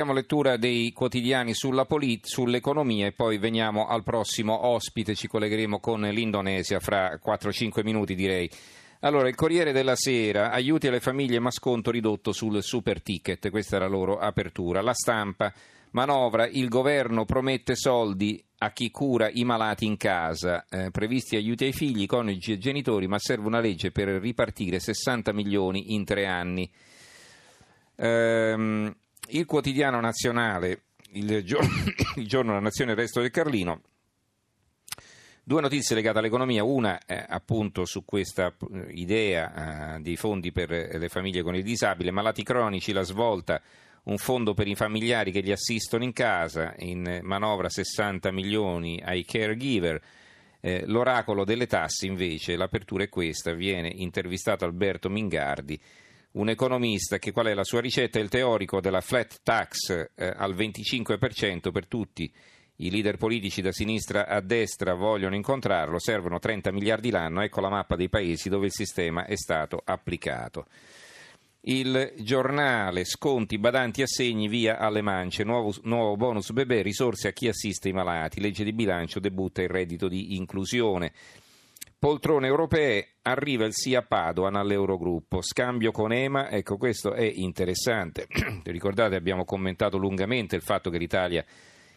Diamo lettura dei quotidiani sulla polit- sull'economia e poi veniamo al prossimo ospite, ci collegheremo con l'Indonesia fra 4-5 minuti direi. Allora, il Corriere della Sera, aiuti alle famiglie ma sconto ridotto sul super ticket, questa è la loro apertura. La stampa, manovra, il governo promette soldi a chi cura i malati in casa, eh, previsti aiuti ai figli, coniugi e genitori, ma serve una legge per ripartire 60 milioni in tre anni. Ehm, il quotidiano nazionale, il giorno, il giorno La Nazione e il Resto del Carlino, Due notizie legate all'economia, una eh, appunto su questa eh, idea eh, dei fondi per le famiglie con il disabile, malati cronici, la svolta, un fondo per i familiari che li assistono in casa, in manovra 60 milioni ai caregiver. Eh, l'oracolo delle tasse invece, l'apertura è questa, viene intervistato Alberto Mingardi un economista che qual è la sua ricetta? Il teorico della flat tax eh, al 25% per tutti i leader politici da sinistra a destra vogliono incontrarlo, servono 30 miliardi l'anno, ecco la mappa dei paesi dove il sistema è stato applicato. Il giornale, sconti, badanti, assegni, via alle mance, nuovo, nuovo bonus bebè, risorse a chi assiste i malati, legge di bilancio, debutta il reddito di inclusione. Poltrone europee, arriva il sì a Padoan all'Eurogruppo, scambio con EMA, ecco questo è interessante. Ricordate abbiamo commentato lungamente il fatto che l'Italia,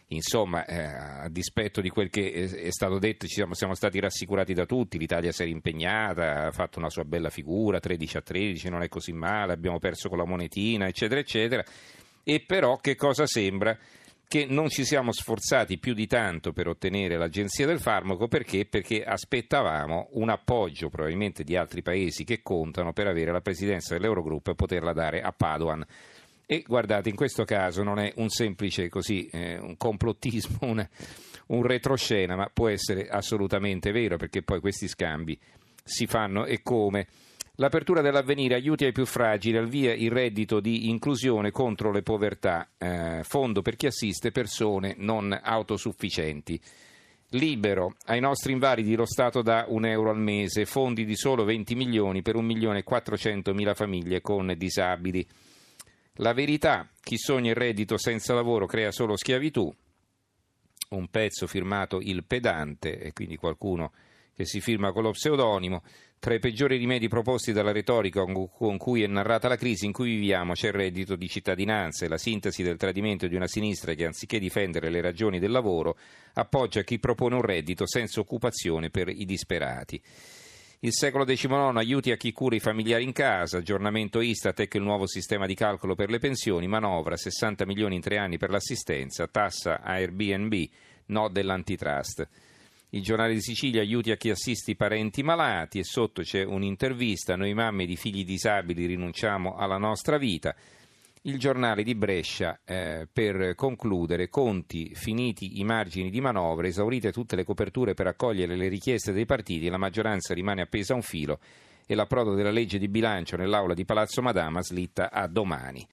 insomma, eh, a dispetto di quel che è, stato detto, siamo, siamo, stati rassicurati da tutti, l'Italia si era impegnata, ha fatto una sua bella figura, 13 a 13, non è così male, abbiamo perso con la monetina, eccetera, eccetera. E però che cosa sembra? Che non ci siamo sforzati più di tanto per ottenere l'Agenzia del Farmaco perché? Perché aspettavamo un appoggio probabilmente di altri paesi che contano per avere la presidenza dell'Eurogruppo e poterla dare a Padoan. E guardate, in questo caso non è un semplice così, eh, un complottismo, un, un retroscena, ma può essere assolutamente vero perché poi questi scambi si fanno e come. L'apertura dell'avvenire aiuti ai più fragili, al via il reddito di inclusione contro le povertà, eh, fondo per chi assiste persone non autosufficienti. Libero, ai nostri invalidi lo Stato dà un euro al mese, fondi di solo 20 milioni per 1 milione e 400 mila famiglie con disabili. La verità, chi sogna il reddito senza lavoro crea solo schiavitù. Un pezzo firmato Il Pedante, e quindi qualcuno che si firma con lo pseudonimo. Tra i peggiori rimedi proposti dalla retorica con cui è narrata la crisi in cui viviamo c'è il reddito di cittadinanza e la sintesi del tradimento di una sinistra che anziché difendere le ragioni del lavoro appoggia chi propone un reddito senza occupazione per i disperati. Il secolo XIX aiuti a chi cura i familiari in casa, aggiornamento Istat, ecco il nuovo sistema di calcolo per le pensioni, manovra 60 milioni in tre anni per l'assistenza, tassa Airbnb, no dell'antitrust. Il giornale di Sicilia aiuti a chi assiste i parenti malati e sotto c'è un'intervista, noi mamme di figli disabili rinunciamo alla nostra vita. Il giornale di Brescia, eh, per concludere, conti finiti i margini di manovra, esaurite tutte le coperture per accogliere le richieste dei partiti, la maggioranza rimane appesa a un filo e l'approdo della legge di bilancio nell'aula di Palazzo Madama slitta a domani.